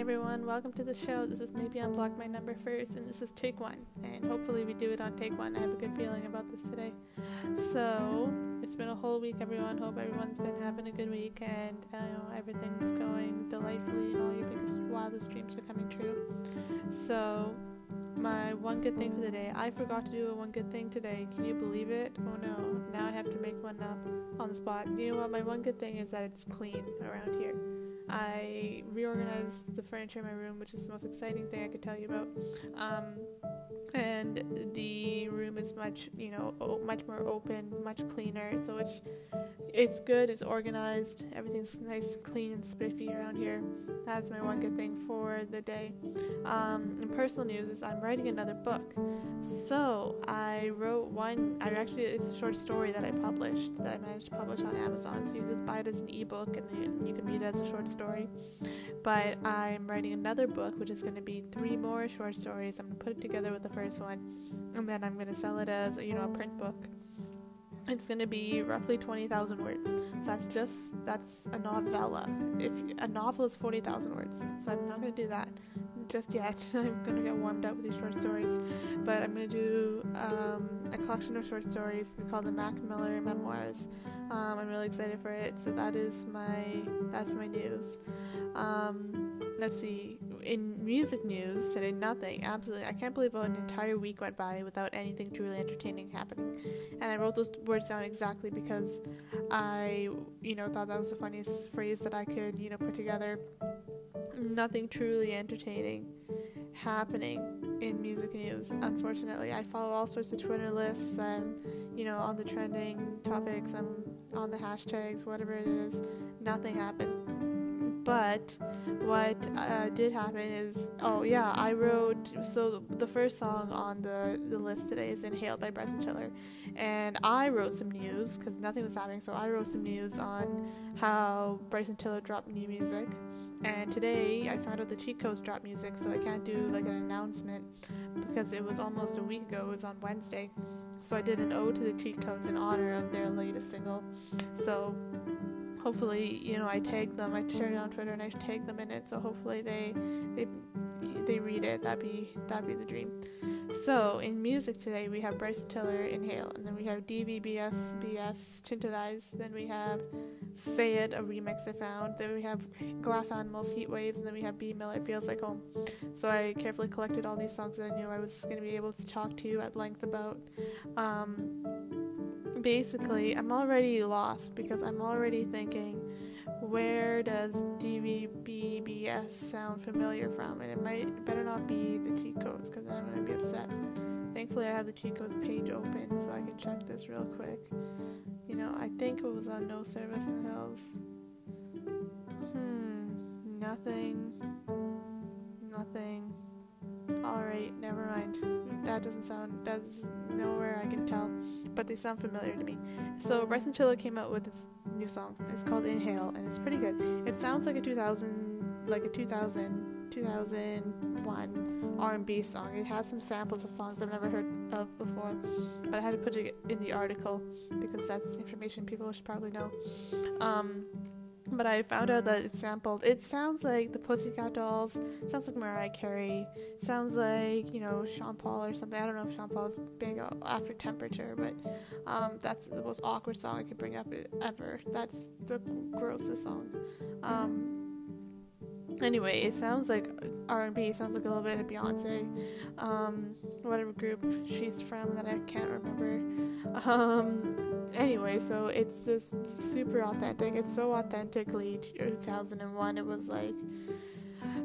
everyone, welcome to the show. This is maybe unblock my number first, and this is take one. And hopefully, we do it on take one. I have a good feeling about this today. So, it's been a whole week, everyone. Hope everyone's been having a good week and uh, everything's going delightfully, and all your biggest, wildest dreams are coming true. So, my one good thing for the day. I forgot to do a one good thing today. Can you believe it? Oh no. Now I have to make one up on the spot. You know what? My one good thing is that it's clean around here. I reorganized the furniture in my room, which is the most exciting thing I could tell you about. Um, and the room is much, you know, o- much more open, much cleaner. So it's it's good. It's organized. Everything's nice, clean, and spiffy around here. That's my one good thing for the day. Um, in personal news, is I'm writing another book. So I wrote one. I actually it's a short story that I published that I managed to publish on Amazon. So you can just buy it as an ebook and you can read it as a short story. But I'm writing another book, which is going to be three more short stories. I'm going to put it together with the first one, and then I'm to sell it as you know a print book. It's to be roughly 20,000 words. So that's just that's a novella. If a novel is 40,000 words, so I'm not to do that just yet. I'm to get warmed up with these short stories, but I'm to do um, a collection of short stories. We call them Mac Miller Memoirs. Um, I'm really excited for it. So that is my that's my news. Um, let's see. In music news today, nothing. Absolutely, I can't believe an entire week went by without anything truly entertaining happening. And I wrote those words down exactly because I, you know, thought that was the funniest phrase that I could, you know, put together. Nothing truly entertaining happening in music news. Unfortunately, I follow all sorts of Twitter lists. I'm, you know, on the trending topics. I'm on the hashtags, whatever it is. Nothing happened. But what uh, did happen is, oh yeah, I wrote. So the first song on the the list today is "Inhaled" by Bryson Tiller, and I wrote some news because nothing was happening. So I wrote some news on how Bryson Tiller dropped new music. And today I found out the cheat codes dropped music, so I can't do like an announcement because it was almost a week ago. It was on Wednesday, so I did an ode to the cheat codes in honor of their latest single. So hopefully, you know, I tagged them. I shared it on Twitter and I tagged them in it. So hopefully they they they read it. That'd be that'd be the dream. So in music today we have Bryson Tiller, Inhale, and then we have DVBS BS Tinted Eyes. Then we have Say It, a remix I found. Then we have Glass Animals, Heat Waves, and then we have Bea Miller, Feels Like Home. So I carefully collected all these songs that I knew I was going to be able to talk to you at length about. Um, basically, I'm already lost because I'm already thinking, where does DVBBS sound familiar from? And it might better not be the cheat codes because I'm going to be upset. Thankfully, I have the cheat codes page open so I can check this real quick. You know, I think it was on No Service in the Hills. Hmm, nothing. Nothing. Alright, never mind. That doesn't sound, that's nowhere I can tell, but they sound familiar to me. So, Bryson Tiller came out with this new song. It's called Inhale, and it's pretty good. It sounds like a 2000, like a 2000, 2001 R&B song. It has some samples of songs I've never heard of before, but I had to put it in the article because that's information people should probably know. Um, but I found out that it sampled. It sounds like the Pussycat Dolls. It sounds like Mariah Carey. It sounds like you know Sean Paul or something. I don't know if Sean Paul is big after Temperature, but um, that's the most awkward song I could bring up ever. That's the grossest song. Um, anyway, it sounds like R&B. It sounds like a little bit of Beyonce, um, whatever group she's from that I can't remember. Um, anyway, so it's just super authentic. It's so authentically 2001. It was like,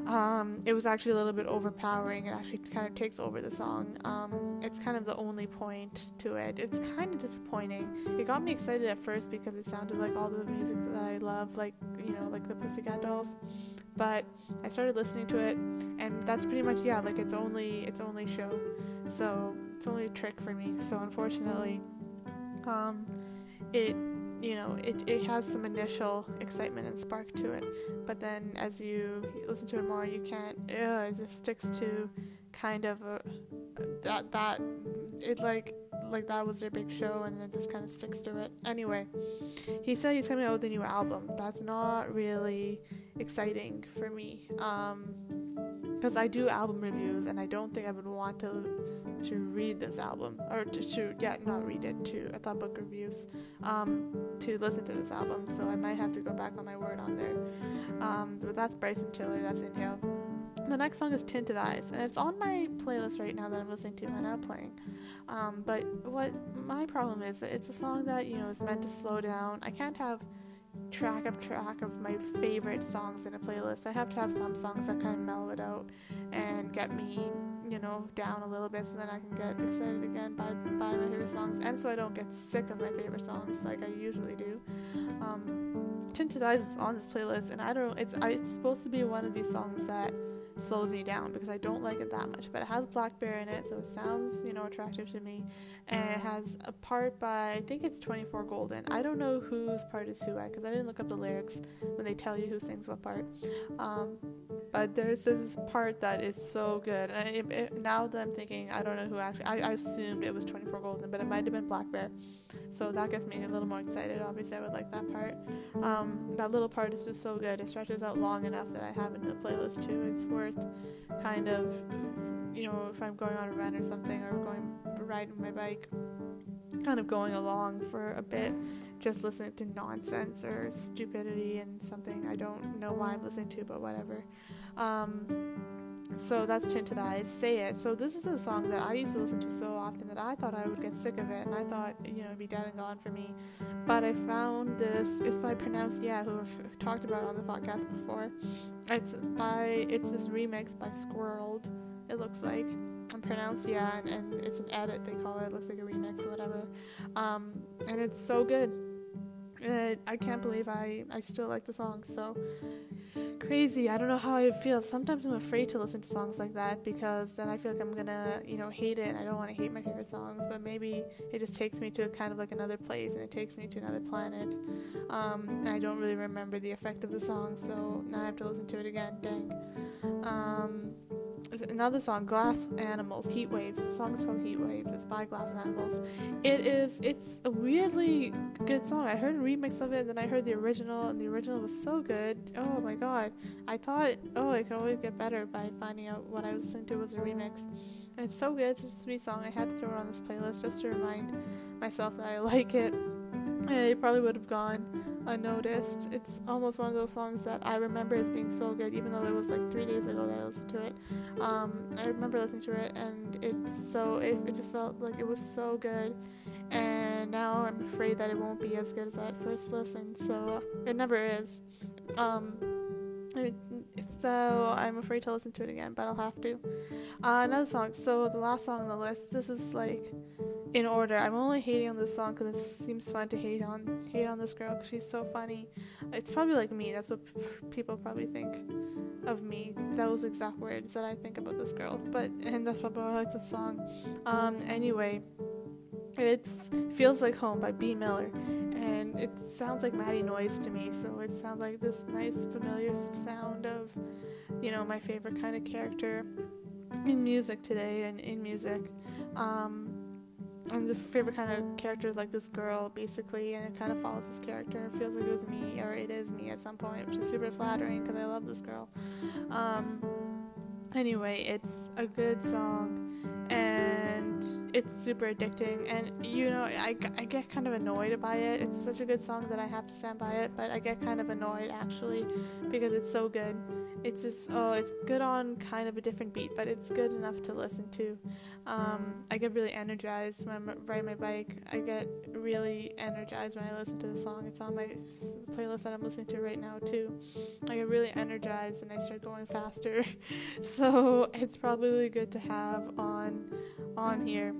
um, it was actually a little bit overpowering. It actually kind of takes over the song. Um, it's kind of the only point to it. It's kind of disappointing. It got me excited at first because it sounded like all the music that I love, like you know, like the Pussycat Dolls. But I started listening to it, and that's pretty much yeah, like it's only it's only show, so it's only a trick for me. So unfortunately, um, it you know it, it has some initial excitement and spark to it but then as you listen to it more you can't ugh, it just sticks to kind of a, that that it like like that was their big show and it just kind of sticks to it. Anyway, he said he's coming out with a new album. That's not really exciting for me. Um, because I do album reviews and I don't think I would want to to read this album or to, yeah not read it to I thought book reviews um, to listen to this album so I might have to go back on my word on there um, but that's Bryson Tiller that's Inhale the next song is Tinted Eyes, and it's on my playlist right now that I'm listening to and not playing. Um, but what my problem is, it's a song that you know is meant to slow down. I can't have track of track of my favorite songs in a playlist. I have to have some songs that kind of mellow it out and get me, you know, down a little bit so that I can get excited again by by my favorite songs, and so I don't get sick of my favorite songs like I usually do. Um, Tinted Eyes is on this playlist, and I don't. It's it's supposed to be one of these songs that slows me down because I don't like it that much. But it has blackbear in it, so it sounds, you know, attractive to me. And it has a part by I think it's 24kGoldn. I don't know whose part is who because I didn't look up the lyrics when they tell you who sings what part. Um, but there's this part that is so good. And it, it, now that I'm thinking, I don't know who actually. I, I assumed it was 24kGoldn, but it might have been blackbear. So that gets me a little more excited. Obviously, I would like that part. Um, that little part is just so good. It stretches out long enough that I have it in the playlist too. It's worth kind of, you know, if I'm going on a run or something or going riding my bike, kind of going along for a bit, just listening to nonsense or stupidity and something I don't know why I'm listening to, but whatever. Um, so that's Tinted Eyes, Say It. So this is a song that I used to listen to so often that I thought I would get sick of it, and I thought, you know, it'd be dead and gone for me. But I found this, it's by Pronounced Yeah, who I've talked about on the podcast before. It's by, it's this remix by Squirreled, it looks like. And pronounced yeah, and, and it's an edit, they call it. It looks like a remix or whatever. Um, and it's so good. I can't believe I, I still like the song, so crazy. I don't know how I feel. Sometimes I'm afraid to listen to songs like that because then I feel like I'm gonna, you know, hate it. I don't want to hate my favorite songs, but maybe it just takes me to kind of like another place and it takes me to another planet. Um, I don't really remember the effect of the song, so now I have to listen to it again. Dang. Um, another song, Glass Animals, Heat Waves. The is called Heat Waves. It's by Glass Animals. It is. It's a weirdly good song. I heard a remix of it, and then I heard the original, and the original was so good. Oh my god! I thought, oh, it could always get better by finding out what I was listening to was a remix. And it's so good. It's a sweet song. I had to throw it on this playlist just to remind myself that I like it. It probably would have gone unnoticed. It's almost one of those songs that I remember as being so good, even though it was like three days ago that I listened to it. Um, I remember listening to it, and it's so it, it just felt like it was so good. And now I'm afraid that it won't be as good as I first listened. So it never is. Um, so I'm afraid to listen to it again, but I'll have to. Uh, another song. So the last song on the list. This is like in order. I'm only hating on this song because it seems fun to hate on hate on this girl because she's so funny. It's probably like me. That's what p- people probably think of me. Those exact words that I think about this girl. But and that's probably why I like the song. Um, anyway, it feels like home by Bea Miller, and it sounds like Maddie Noise to me. So it sounds like this nice familiar sound of, you know, my favorite kind of character in music today and in music. Um, and this favorite kind of character is like this girl basically and it kind of follows this character. Feels like it was me or it is me at some point which is super flattering because i love this girl. Um, anyway it's a good song and it's super addicting and you know I, I get kind of annoyed by it. It's such a good song that i have to stand by it but i get kind of annoyed actually because it's so good it's just oh it's good on kind of a different beat but it's good enough to listen to. Um, i get really energized when i ride my bike. I get really energized when i listen to the song. It's on my playlist that i'm listening to right now too. I get really energized and i start going faster. So it's probably good to have on on here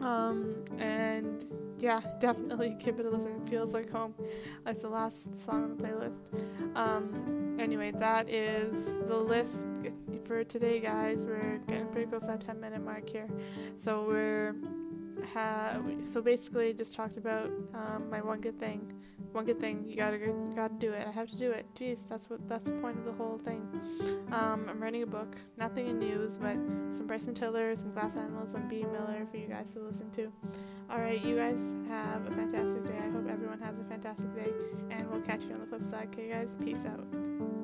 um, and yeah, definitely give it a listen. It feels like home. That's the last song on the playlist. Um, anyway, that is the list for today, guys. We're getting pretty close to that 10 minute mark here. So we're ha- so basically just talked about um, my one good thing. One good thing, you gotta you gotta do it. I have to do it. Jeez, that's what that's the point of the whole thing. Um, I'm writing a book, nothing in news, but some Bryson Tiller, some Glass Animals, and Bea Miller for you guys to listen to. All right, you guys have a fantastic day. I hope everyone has a fantastic day, and we'll catch you on the flip side. Okay, guys, peace out.